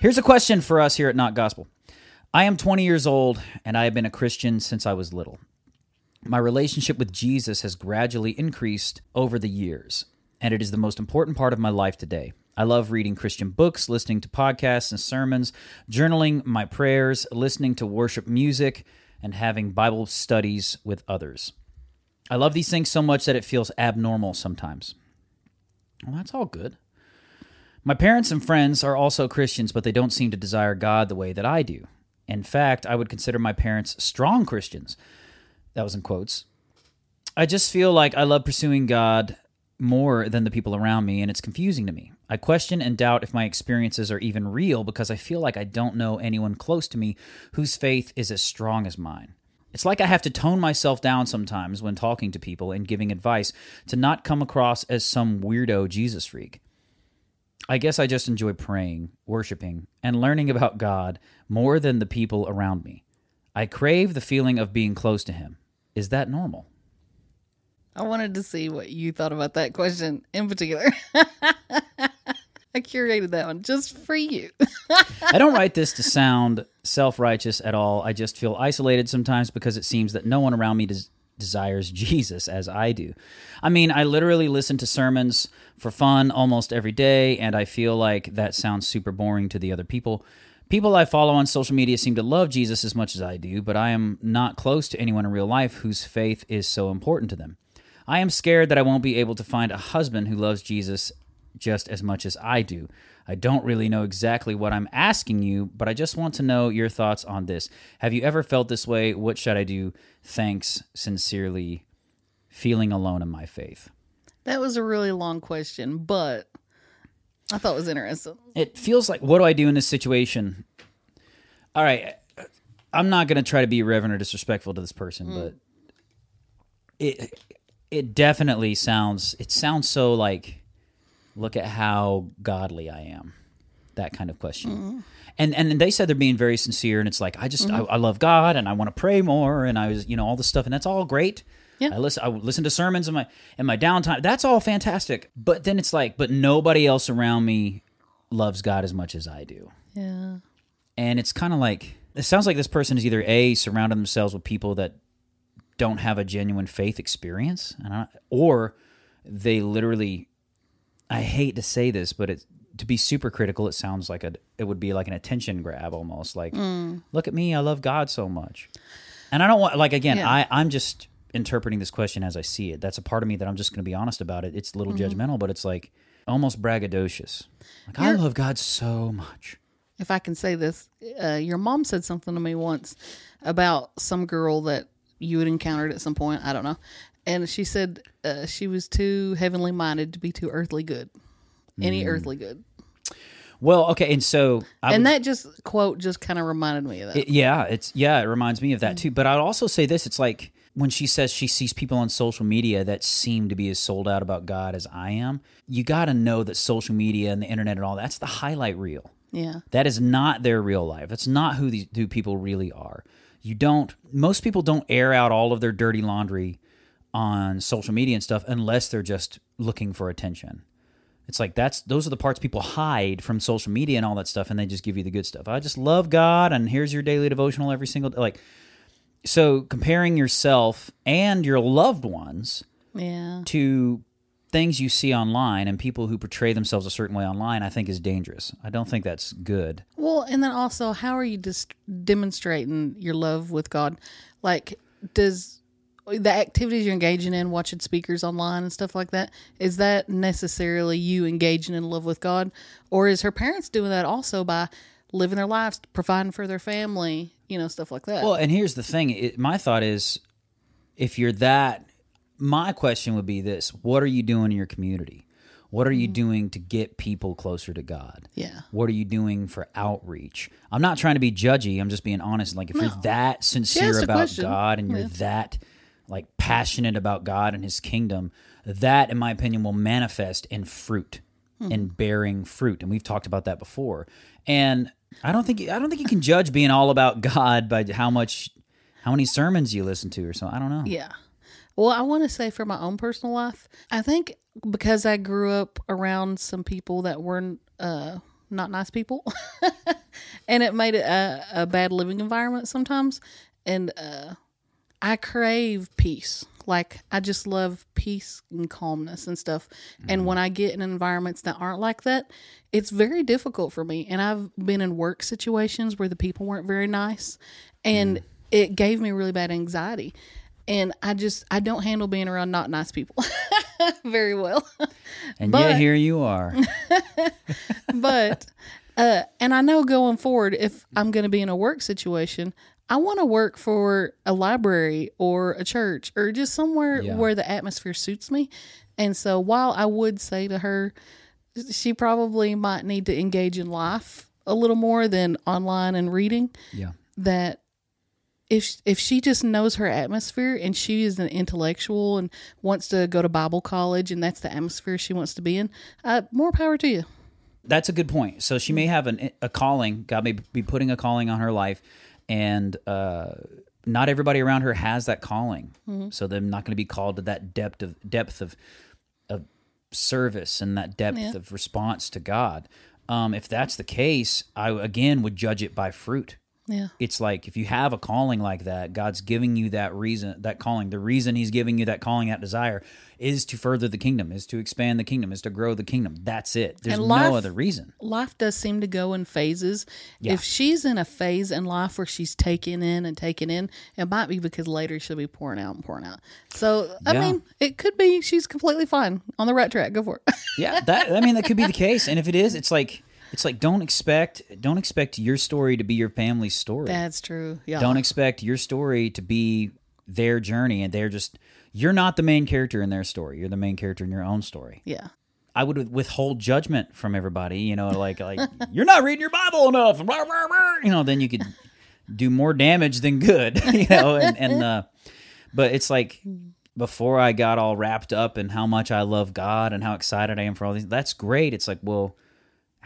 Here's a question for us here at Not Gospel. I am 20 years old and I have been a Christian since I was little. My relationship with Jesus has gradually increased over the years, and it is the most important part of my life today. I love reading Christian books, listening to podcasts and sermons, journaling my prayers, listening to worship music, and having Bible studies with others. I love these things so much that it feels abnormal sometimes. Well, that's all good. My parents and friends are also Christians, but they don't seem to desire God the way that I do. In fact, I would consider my parents strong Christians. That was in quotes. I just feel like I love pursuing God more than the people around me, and it's confusing to me. I question and doubt if my experiences are even real because I feel like I don't know anyone close to me whose faith is as strong as mine. It's like I have to tone myself down sometimes when talking to people and giving advice to not come across as some weirdo Jesus freak. I guess I just enjoy praying, worshiping, and learning about God more than the people around me. I crave the feeling of being close to Him. Is that normal? I wanted to see what you thought about that question in particular. I curated that one just for you. I don't write this to sound self righteous at all. I just feel isolated sometimes because it seems that no one around me des- desires Jesus as I do. I mean, I literally listen to sermons for fun almost every day, and I feel like that sounds super boring to the other people. People I follow on social media seem to love Jesus as much as I do, but I am not close to anyone in real life whose faith is so important to them. I am scared that I won't be able to find a husband who loves Jesus just as much as I do. I don't really know exactly what I'm asking you, but I just want to know your thoughts on this. Have you ever felt this way? What should I do? Thanks, sincerely, feeling alone in my faith. That was a really long question, but I thought it was interesting. It feels like, what do I do in this situation? All right, I'm not going to try to be irreverent or disrespectful to this person, mm. but it it definitely sounds it sounds so like look at how godly I am. That kind of question. Mm-hmm. And and they said they're being very sincere and it's like I just I, mm-hmm. I love God and I want to pray more and I was you know all this stuff and that's all great. Yeah. I listen I listen to sermons in my in my downtime. That's all fantastic. But then it's like but nobody else around me loves God as much as I do. Yeah. And it's kind of like it sounds like this person is either a surrounding themselves with people that don't have a genuine faith experience, or they literally. I hate to say this, but it to be super critical, it sounds like a it would be like an attention grab almost. Like, look at me, I love God so much, and I don't want like again, Yeah. I I'm just interpreting this question as I see it. That's a part of me that I'm just going to be honest about it. It's a little judgmental, but it's like almost braggadocious. Like I You're- love God so much. If I can say this, uh, your mom said something to me once about some girl that you had encountered at some point. I don't know. And she said uh, she was too heavenly minded to be too earthly good. Any earthly good. Well, okay, and so I and would- that just quote just kind of reminded me of that. It- yeah, it's yeah, it reminds me of that too. But I'd also say this: it's like when she says she sees people on social media that seem to be as sold out about God as I am. You got to know that social media and the internet and all that's the highlight reel. yeah. That is not their real life. That's not who these who people really are. You don't. Most people don't air out all of their dirty laundry on social media and stuff unless they're just looking for attention. It's like that's those are the parts people hide from social media and all that stuff, and they just give you the good stuff. I just love God, and here's your daily devotional every single day. Like, so comparing yourself and your loved ones Yeah. to things you see online and people who portray themselves a certain way online, I think is dangerous. I don't think that's good. Well, and then also, how are you just demonstrating your love with God? Like, does the activities you're engaging in, watching speakers online and stuff like that, is that necessarily you engaging in love with God? Or is her parents doing that also by living their lives, providing for their family, you know, stuff like that? Well, and here's the thing. It, my thought is, if you're that, my question would be this: What are you doing in your community? What are you mm-hmm. doing to get people closer to God? yeah. What are you doing for outreach? I'm not trying to be judgy. I'm just being honest. Like if you're that sincere about question. God and you're that like passionate about God and His kingdom, that, in my opinion, will manifest in fruit, in bearing fruit. And we've talked about that before. And I don't think I don't think you can judge being all about God by how much, how many sermons you listen to or so. I don't know. Yeah. Well, I want to say for my own personal life, I think because I grew up around some people that weren't uh, not nice people, and it made it a, a bad living environment sometimes. And uh, I crave peace. Like I just love peace and calmness and stuff. And when I get in environments that aren't like that, it's very difficult for me. And I've been in work situations where the people weren't very nice, and it gave me really bad anxiety. And I just I don't handle being around not nice people very well. And But- yet here you are. but uh and I know going forward if I'm going to be in a work situation, I want to work for a library or a church or just somewhere Yeah. where the atmosphere suits me. And so while I would say to her she probably might need to engage in life a little more than online and reading Yeah. that if if she just knows her atmosphere and she is an intellectual and wants to go to Bible college and that's the atmosphere she wants to be in, uh, more power to you. That's a good point. So she may have an, a calling. God may be putting a calling on her life, and uh, not everybody around her has that calling. So they're not going to be called to that depth of depth of of service and that depth Yeah. of response to God. Um, if that's the case, I again would judge it by fruit. Yeah. It's like if you have a calling like that, God's giving you that reason, that calling. The reason He's giving you that calling, that desire, is to further the kingdom, is to expand the kingdom, is to grow the kingdom. That's it. There's And no other reason. life does seem to go in phases. Yeah. If she's in a phase in life where she's taking in and taking in, it might be because later she'll be pouring out and pouring out. So, I Yeah. mean, it could be she's completely fine on the right track. Go for it. yeah that i mean that could be the case and if it is it's like it's like don't expect don't expect your story to be your family's story That's true. Yeah. don't expect your story to be their journey and they're just you're not the main character in their story you're the main character in your own story yeah. i would withhold judgment from everybody you know like like you're not reading your bible enough blah, blah, blah, you know then you could do more damage than good you know and, and uh but it's like before I got all wrapped up in how much I love God and how excited I am for all these, that's great. It's like, well,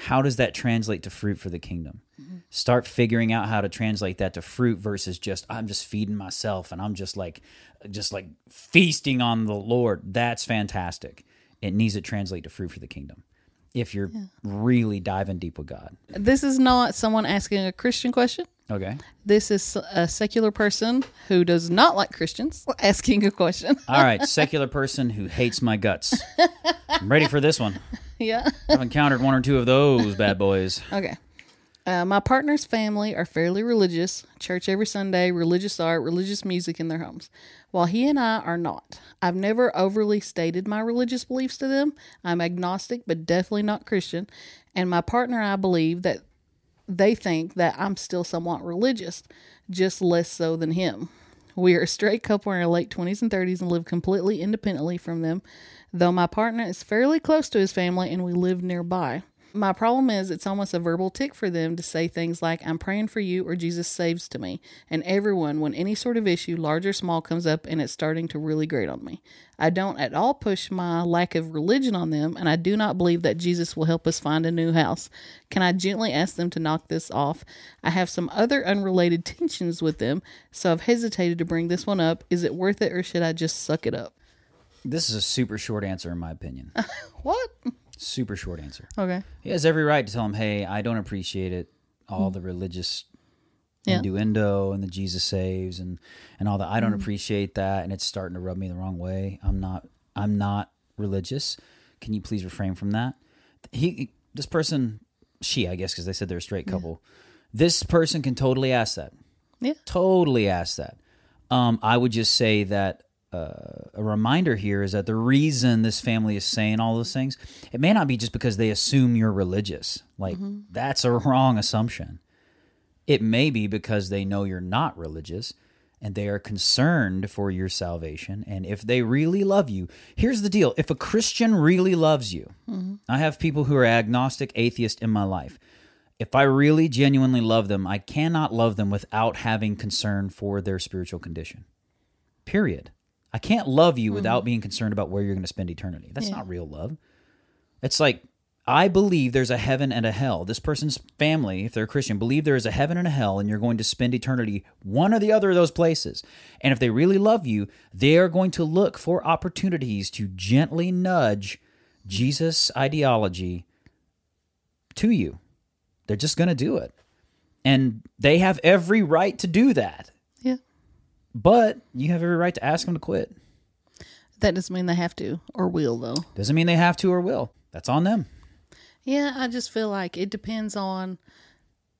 how does that translate to fruit for the kingdom? Mm-hmm. Start figuring out how to translate that to fruit versus just I'm just feeding myself and I'm just like just like feasting on the Lord. That's fantastic. It needs to translate to fruit for the kingdom. If you're really diving deep with God. This is not someone asking a Christian question. Okay. This is a secular person who does not like Christians asking a question. All right, secular person who hates my guts. I'm ready for this one. yeah. I've encountered one or two of those bad boys. Okay. Uh, my partner's family are fairly religious, church every Sunday, religious art, religious music in their homes, while he and I are not. I've never overly stated my religious beliefs to them. I'm agnostic, but definitely not Christian. And my partner and I believe that they think that I'm still somewhat religious, just less so than him. We are a straight couple in our late 20s and 30s and live completely independently from them, though my partner is fairly close to his family and we live nearby. My problem is it's almost a verbal tic for them to say things like, I'm praying for you or Jesus saves to me. And everyone, when any sort of issue, large or small, comes up and it's starting to really grate on me. I don't at all push my lack of religion on them, and I do not believe that Jesus will help us find a new house. Can I gently ask them to knock this off? I have some other unrelated tensions with them, so I've hesitated to bring this one up. Is it worth it or should I just suck it up? This is a super short answer, in my opinion. What? super short answer. Okay. He has every right to tell him, "Hey, I don't appreciate it. All the religious Yeah. innuendo and the Jesus saves and and all that. I don't Mm-hmm. appreciate that, and it's starting to rub me the wrong way. I'm not. I'm not religious. Can you please refrain from that? He, this person, she, I guess, because they said they're a straight couple. This person can totally ask that. Yeah. Totally ask that. Um, I would just say that uh, a reminder here is that the reason this family is saying all those things, it may not be just because they assume you're religious. Like that's a wrong assumption. It may be because they know you're not religious and they are concerned for your salvation. And if they really love you, here's the deal if a Christian really loves you, I have people who are agnostic, atheist in my life. If I really genuinely love them, I cannot love them without having concern for their spiritual condition. Period. I can't love you without mm-hmm. being concerned about where you're going to spend eternity. That's Yeah. not real love. It's like I believe there's a heaven and a hell. This person's family, if they're a Christian, believe there is a heaven and a hell, and you're going to spend eternity one or the other of those places. And if they really love you, they are going to look for opportunities to gently nudge Jesus' ideology to you. They're just going to do it. And they have every right to do that. Yeah. But you have every right to ask them to quit. That doesn't mean they have to or will, though. Doesn't mean they have to or will. That's on them. Yeah, I just feel like it depends on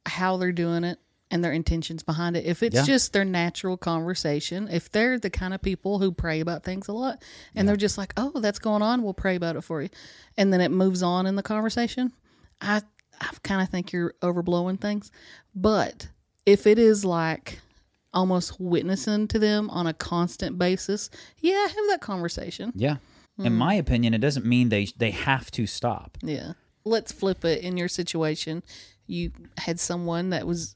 how they're doing it and their intentions behind it. If it's Yeah. just their natural conversation, if they're the kind of people who pray about things a lot and they're just like, "Oh, that's going on, we'll pray about it for you." And then it moves on in the conversation, I I kind of think you're overblowing things. But if it is like almost witnessing to them on a constant basis, yeah, have that conversation. Yeah. Mm. In my opinion, it doesn't mean they they have to stop. Yeah. Let's flip it in your situation. You had someone that was,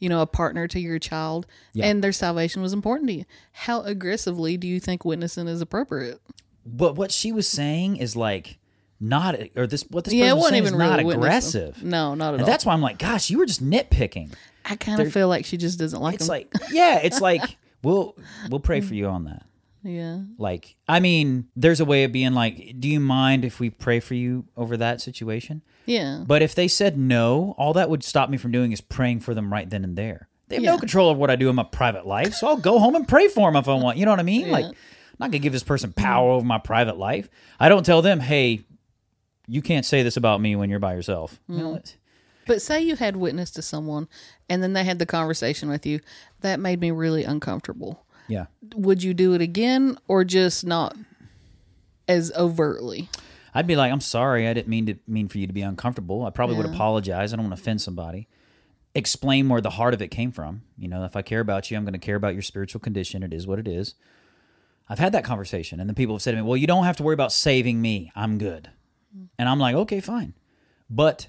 you know, a partner to your child Yeah. and their salvation was important to you. How aggressively do you think witnessing is appropriate? But what she was saying is like not or this what this yeah, person was saying even is not really witnessing. aggressive. No, not at all. And all. that's why I'm like, gosh, you were just nitpicking. I kind of feel like she just doesn't like it. It's him. like, yeah, it's like we'll we'll pray for you on that. yeah. Like, I mean, there's a way of being like, do you mind if we pray for you over that situation? Yeah. But if they said no, all that would stop me from doing is praying for them right then and there. They have Yeah. no control of what I do in my private life, so I'll go home and pray for them if I want. You know what I mean? Like, I'm not gonna give this person power over my private life. I don't tell them, hey, you can't say this about me when you're by yourself. You know mm. what? But say you had witness to someone and then they had the conversation with you. That made me really uncomfortable. Yeah. Would you do it again or just not as overtly? I'd be like, I'm sorry, I didn't mean to mean for you to be uncomfortable. I probably would apologize. I don't want to offend somebody. Explain where the heart of it came from. You know, if I care about you, I'm going to care about your spiritual condition. It is what it is. I've had that conversation, and then people have said to me, "Well, you don't have to worry about saving me. I'm good." And I'm like, "Okay, fine," but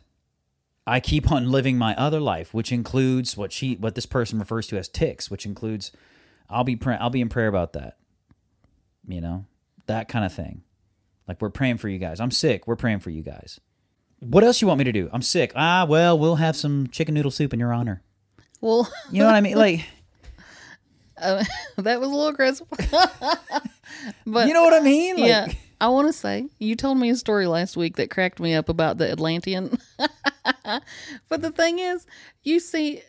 I keep on living my other life, which includes what she, what this person refers to as tics, which includes, I'll be, pray- I'll be in prayer about that. You know, that kind of thing. Like we're praying for you guys. I'm sick. We're praying for you guys. What else you want me to do? I'm sick. Ah, well, we'll have some chicken noodle soup in your honor. Well, You know what I mean? Like, that was a little aggressive. but you know what I mean? Like, yeah, I want to say you told me a story last week that cracked me up about the Atlantean. but the thing is, you see,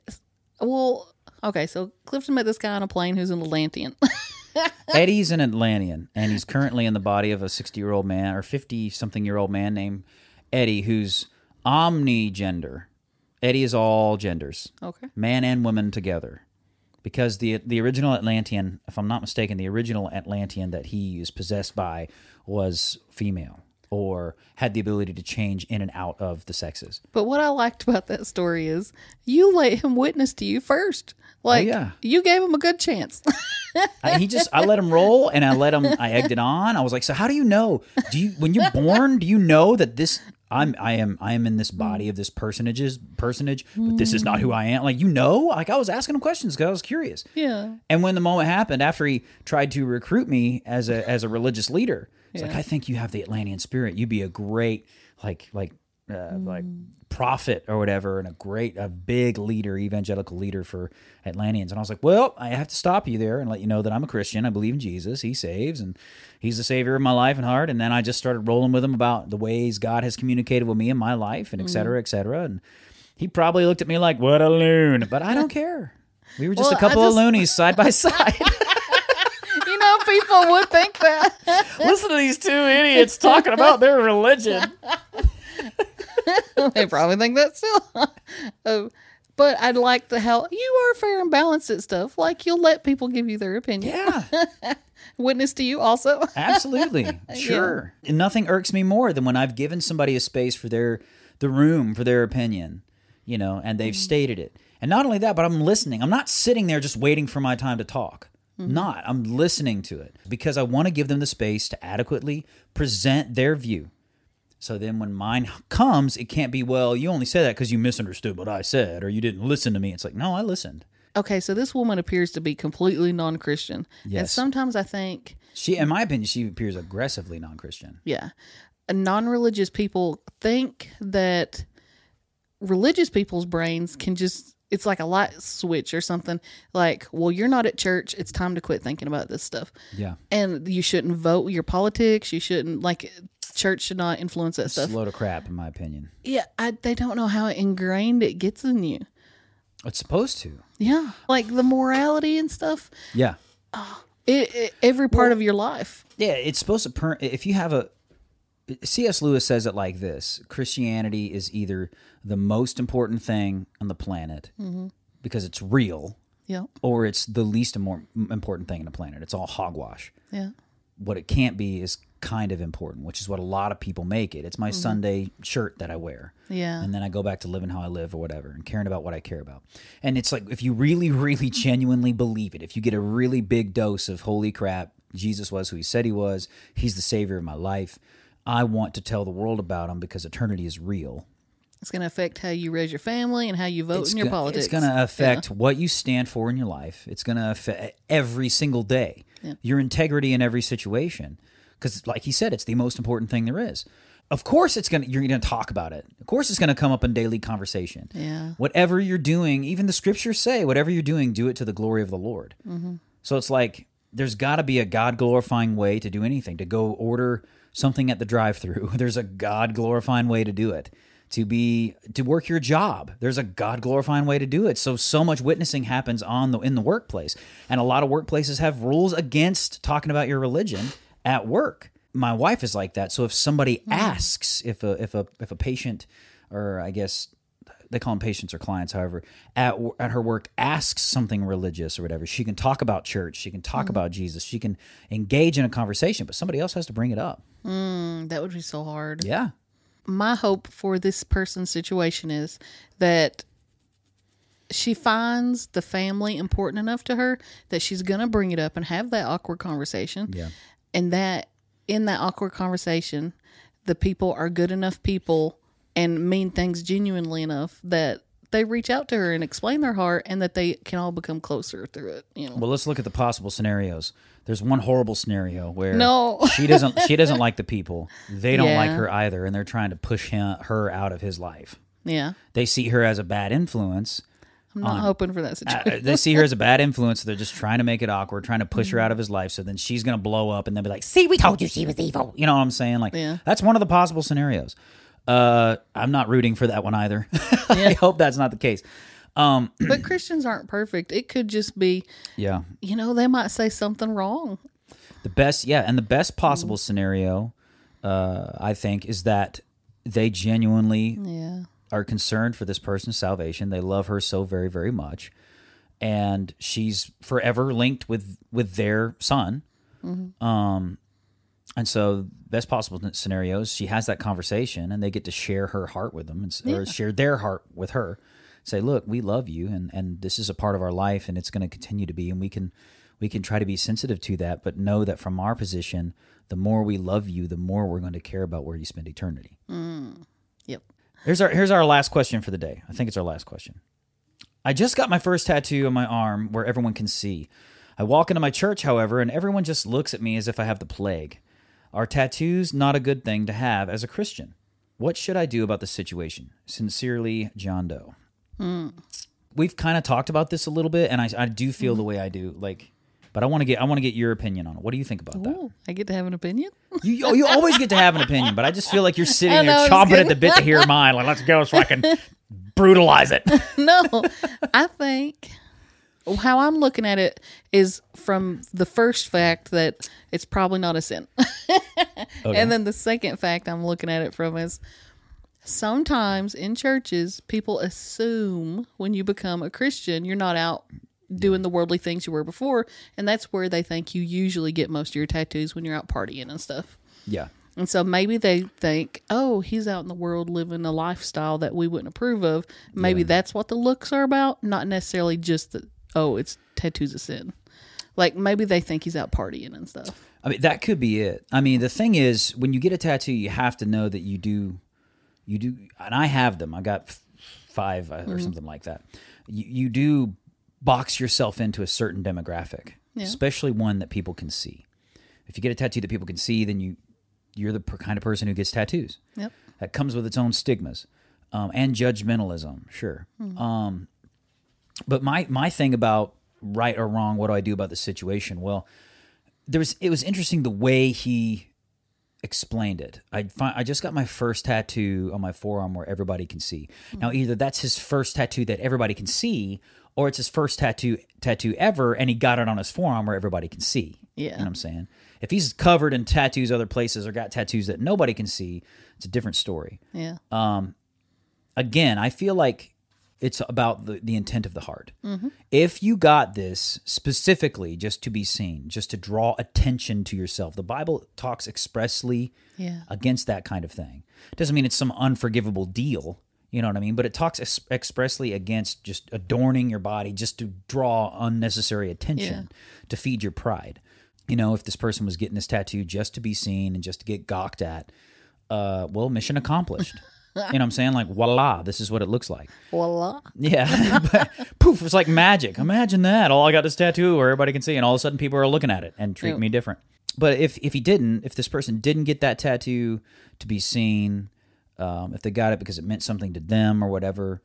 well, okay, so Clifton met this guy on a plane who's an Atlantean. Eddie's an Atlantean, and he's currently in the body of a 60 year old man or 50 something year old man named Eddie, who's omnigender. Eddie is all genders, okay. man and woman together. Because the the original Atlantean, if I'm not mistaken, the original Atlantean that he is possessed by was female or had the ability to change in and out of the sexes. But what I liked about that story is you let him witness to you first. Oh, like, Oh, yeah. you gave him a good chance. I, he just I let him roll and I let him I egged it on. I was like, so how do you know? Do you when you're born, do you know that this I'm I am I am in this body of this personage's personage, but this is not who I am. Like you know, like I was asking him questions because I was curious. yeah. And when the moment happened, after he tried to recruit me as a as a religious leader, he's like, I think you have the Atlantean spirit. You'd be a great like like uh, like prophet or whatever, and a great a big leader, evangelical leader for Atlanteans. And I was like, well, I have to stop you there and let you know that I'm a Christian. I believe in Jesus. He saves, and He's the savior of my life and heart. And then I just started rolling with him about the ways God has communicated with me in my life, and et cetera, et cetera. And he probably looked at me like, "What a loon!" But I don't care. We were just Well, a couple I of loonies side by side. People would think that. Listen to these two idiots talking about their religion. they probably think that still. oh, but I'd like the how you are fair and balanced at stuff. Like you'll let people give you their opinion. Yeah, Witness to you also. absolutely, sure. And nothing irks me more than when I've given somebody a space for their the room for their opinion, you know, and they've mm-hmm. stated it. And not only that, but I'm listening. I'm not sitting there just waiting for my time to talk. Mm-hmm. Not. I'm listening to it because I want to give them the space to adequately present their view. So then when mine comes, it can't be, well, you only said that because you misunderstood what I said or you didn't listen to me. It's like, no, I listened. Okay, so this woman appears to be completely non-Christian. And Yes. sometimes I think, She, in my opinion, she appears aggressively non Christian. yeah, non-religious people think that religious people's brains can just it's like a light switch or something. Like, well, you're not at church. It's time to quit thinking about this stuff. Yeah. And you shouldn't vote your politics. You shouldn't like church should not influence that It's stuff. a load of crap, in my opinion. Yeah, I, they don't know how ingrained it gets in you. It's supposed to. Yeah, like the morality and stuff. Yeah. It, it every part of your life. Yeah, it's supposed to. Per- if you have a, C.S. Lewis says it like this: Christianity is either the most important thing on the planet mm-hmm. because it's real, Yeah, or it's the least more important thing on the planet. It's all hogwash. yeah, What it can't be is kind of important, which is what a lot of people make it. It's my mm-hmm. Sunday shirt that I wear. yeah. and then I go back to living how I live or whatever and caring about what I care about. And it's like if you really, really genuinely believe it, if you get a really big dose of holy crap, Jesus was who he said he was, he's the savior of my life. I want to tell the world about them because eternity is real. It's going to affect how you raise your family and how you vote It's in your politics. It's going to affect what you stand for in your life. It's going to affect every single day. Your integrity in every situation. Because, like he said, it's the most important thing there is. Of course, it's gonna. You're gonna talk about it. Of course, it's gonna come up in daily conversation. Yeah. Whatever you're doing, even the scriptures say, whatever you're doing, do it to the glory of the Lord. Mm-hmm. So it's like there's got to be a God glorifying way to do anything. To go order something at the drive-through, there's a God glorifying way to do it. To be to work your job, there's a God glorifying way to do it. So so much witnessing happens on the in the workplace, and a lot of workplaces have rules against talking about your religion at work. My wife is like that. So if somebody hmm. asks if a if a if a patient or I guess they call them patients or clients, however, at at her work asks something religious or whatever, she can talk about church, she can talk about Jesus, she can engage in a conversation, but somebody else has to bring it up. Mm, that would be so hard. Yeah. my hope for this person's situation is that she finds the family important enough to her that she's going to bring it up and have that awkward conversation. Yeah. And that in that awkward conversation, the people are good enough people and mean things genuinely enough that they reach out to her and explain their heart and that they can all become closer through it, you know. Well, let's look at the possible scenarios. There's one horrible scenario where No. she doesn't she doesn't like the people. They don't like her either, and they're trying to push him, her out of his life. yeah. They see her as a bad influence. I'm not hoping for that situation. They see her as a bad influence. So they're just trying to make it awkward, trying to push her out of his life. So then she's going to blow up and they'll be like, see, we told you she was evil. You know what I'm saying? Like, Yeah. that's one of the possible scenarios. Uh, I'm not rooting for that one either. I hope that's not the case. Um, but Christians aren't perfect. It could just be yeah. you know, they might say something wrong. The best, yeah. And the best possible scenario, uh, I think, is that they genuinely Yeah. are concerned for this person's salvation. They love her so very, very much, and she's forever linked with with their son. Um, and so best possible scenarios, she has that conversation, and they get to share her heart with them, and, s- or share their heart with her. Say, look, we love you, and and this is a part of our life, and it's going to continue to be, and we can we can try to be sensitive to that, but know that from our position, the more we love you, the more we're going to care about where you spend eternity. Mm. Yep. Here's our here's our last question for the day. I think it's our last question. I just got my first tattoo on my arm where everyone can see. I walk into my church, however, and everyone just looks at me as if I have the plague. Are tattoos not a good thing to have as a Christian? What should I do about the situation? Sincerely, John Doe. Hmm. We've kind of talked about this a little bit, and I, I do feel hmm. the way I do. Like, but I want to get I want to get your opinion on it. What do you think about that? I get to have an opinion. You oh, you always get to have an opinion, but I just feel like you're sitting there know, chomping at the bit to hear mine. Like, let's go so I can brutalize it. no, I think how I'm looking at it is from the first fact that it's probably not a sin. And then the second fact I'm looking at it from is sometimes in churches, people assume when you become a Christian, you're not out doing the worldly things you were before. And that's where they think you usually get most of your tattoos when you're out partying and stuff. Yeah. And so maybe they think, oh, he's out in the world living a lifestyle that we wouldn't approve of. Maybe that's what the looks are about, not necessarily just that, oh, it's tattoos a sin. Like maybe they think he's out partying and stuff. I mean, that could be it. I mean, the thing is, when you get a tattoo, you have to know that you do, you do, and I have them. I got five uh, or something like that. You, you do box yourself into a certain demographic, especially one that people can see. If you get a tattoo that people can see, then you you're the kind of person who gets tattoos. Yep. That comes with its own stigmas um, and judgmentalism. Sure. Um, but my my thing about right or wrong, what do I do about the situation? Well, there was it was interesting the way he explained it. I find, I just got my first tattoo on my forearm where everybody can see. Now either that's his first tattoo that everybody can see or it's his first tattoo tattoo ever and he got it on his forearm where everybody can see. You know Yeah. what I'm saying? If he's covered in tattoos other places or got tattoos that nobody can see, it's a different story Yeah. Um again, I feel like it's about the, the intent of the heart. If you got this specifically just to be seen, just to draw attention to yourself, the Bible talks expressly Yeah. against that kind of thing. Doesn't mean it's some unforgivable deal, you know what I mean? But it talks ex- expressly against just adorning your body just to draw unnecessary attention, to feed your pride. You know, if this person was getting this tattoo just to be seen and just to get gawked at, uh, well, mission accomplished. you know what I'm saying? Like, voila, this is what it looks like. Voila. Yeah. But, poof, it's like magic. Imagine that. All I got this tattoo where everybody can see, and all of a sudden people are looking at it and treat me different. But if if he didn't, if this person didn't get that tattoo to be seen, um, if they got it because it meant something to them or whatever,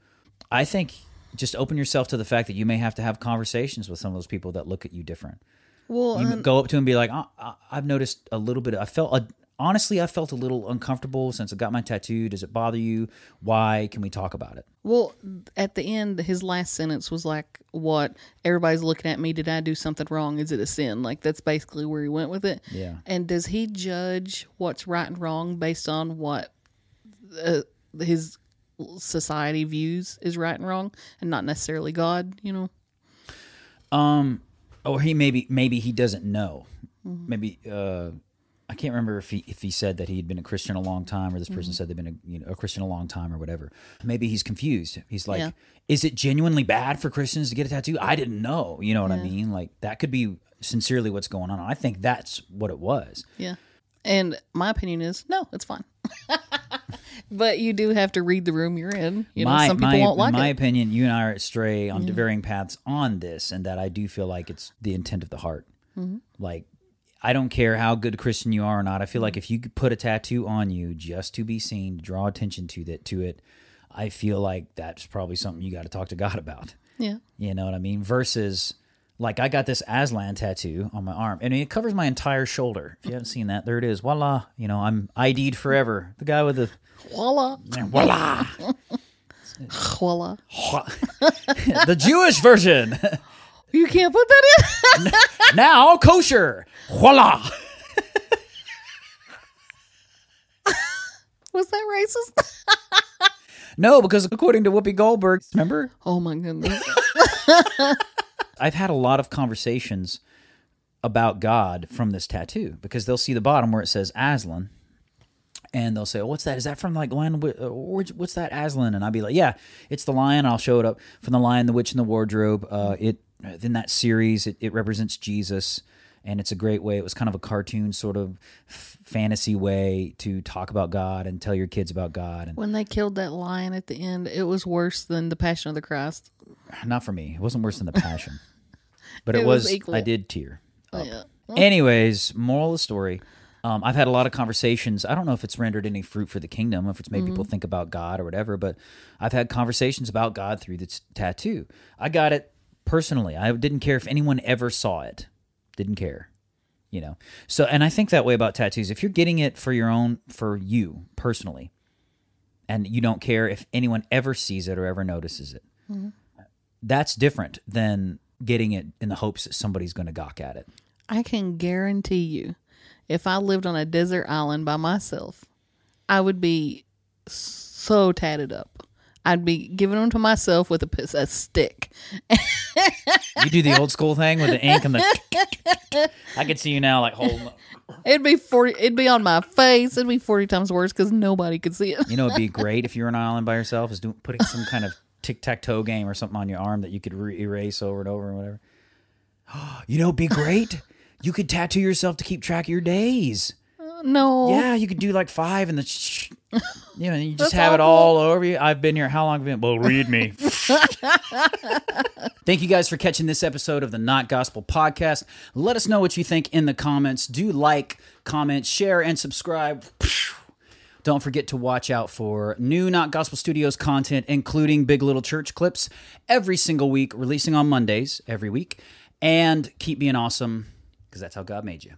I think just open yourself to the fact that you may have to have conversations with some of those people that look at you different. Well, You and- go up to him and be like, I, I, I've noticed a little bit. I felt a, honestly, I felt a little uncomfortable since I got my tattoo. Does it bother you? Why? Can we talk about it? well, at the end, his last sentence was like, "What? Everybody's looking at me. Did I do something wrong? Is it a sin?" Like that's basically where he went with it. Yeah. And does he judge what's right and wrong based on what uh, his society views is right and wrong, and not necessarily God? You know. Um, or he maybe maybe he doesn't know. Maybe uh, I can't remember if he if he said that he had been a Christian a long time, or this person said they've been a, you know, a Christian a long time, or whatever. Maybe he's confused. He's like, Yeah. is it genuinely bad for Christians to get a tattoo? I didn't know. You know what I mean? Like that could be sincerely what's going on. I think that's what it was. Yeah. And my opinion is no, it's fine. but you do have to read the room you're in. You know, my, some people my, won't like my it. opinion, you and I are astray on varying paths on this, and that I do feel like it's the intent of the heart. Mm-hmm. Like, I don't care how good a Christian you are or not. I feel like mm. if you could put a tattoo on you just to be seen, to draw attention to that to it, I feel like that's probably something you got to talk to God about. Yeah. You know what I mean? Versus, like, I got this Aslan tattoo on my arm, and it covers my entire shoulder. If you haven't seen that, there it is. Voila! You know, I'm ID'd forever. The guy with the Voila. voila. Voila. the Jewish version. You can't put that in. now kosher. Voila. Was that racist? No, because according to Whoopi Goldberg, remember? Oh my goodness. I've had a lot of conversations about God from this tattoo because they'll see the bottom where it says Aslan. And they'll say, oh, "What's that? Is that from like Lion? Uh, What's that Aslan?" And I'll be like, "Yeah, it's the lion." I'll show it up from the Lion, the Witch, and the Wardrobe. Uh, it in that series, it, it represents Jesus, and it's a great way. It was kind of a cartoon sort of f- fantasy way to talk about God and tell your kids about God. And when they killed that lion at the end, it was worse than the Passion of the Christ. not for me. It wasn't worse than the Passion, but it, It was was. I did tear. up. Yeah. Anyways, moral of the story. Um, I've had a lot of conversations. I don't know if it's rendered any fruit for the kingdom, if it's made people think about God or whatever, but I've had conversations about God through this tattoo. I got it personally. I didn't care if anyone ever saw it. Didn't care. You know. So and I think that way about tattoos. If you're getting it for your own for you personally, and you don't care if anyone ever sees it or ever notices it. Mm-hmm. That's different than getting it in the hopes that somebody's going to gawk at it. I can guarantee you, if I lived on a desert island by myself, I would be so tatted up. I'd be giving them to myself with a, a stick. You do the old school thing with the ink and the. I could see you now, like holding. It'd be forty. It'd be on my face. It'd be forty times worse because nobody could see it. You know, it'd be great if you were on an island by yourself, is doing putting some kind of tic tac toe game or something on your arm that you could re- erase over and over and whatever. You know, it'd be great. You could tattoo yourself to keep track of your days. No. Yeah, you could do like five and the. Sh- you know, you just That's have it awful. all over you. I've been here. How long have you been? Well, read me. Thank you guys for catching this episode of the Not Gospel Podcast. Let us know what you think in the comments. Do like, comment, share, and subscribe. Don't forget to watch out for new Not Gospel Studios content, including Big Little Church clips every single week, releasing on Mondays every week. And keep being awesome because that's how God made you.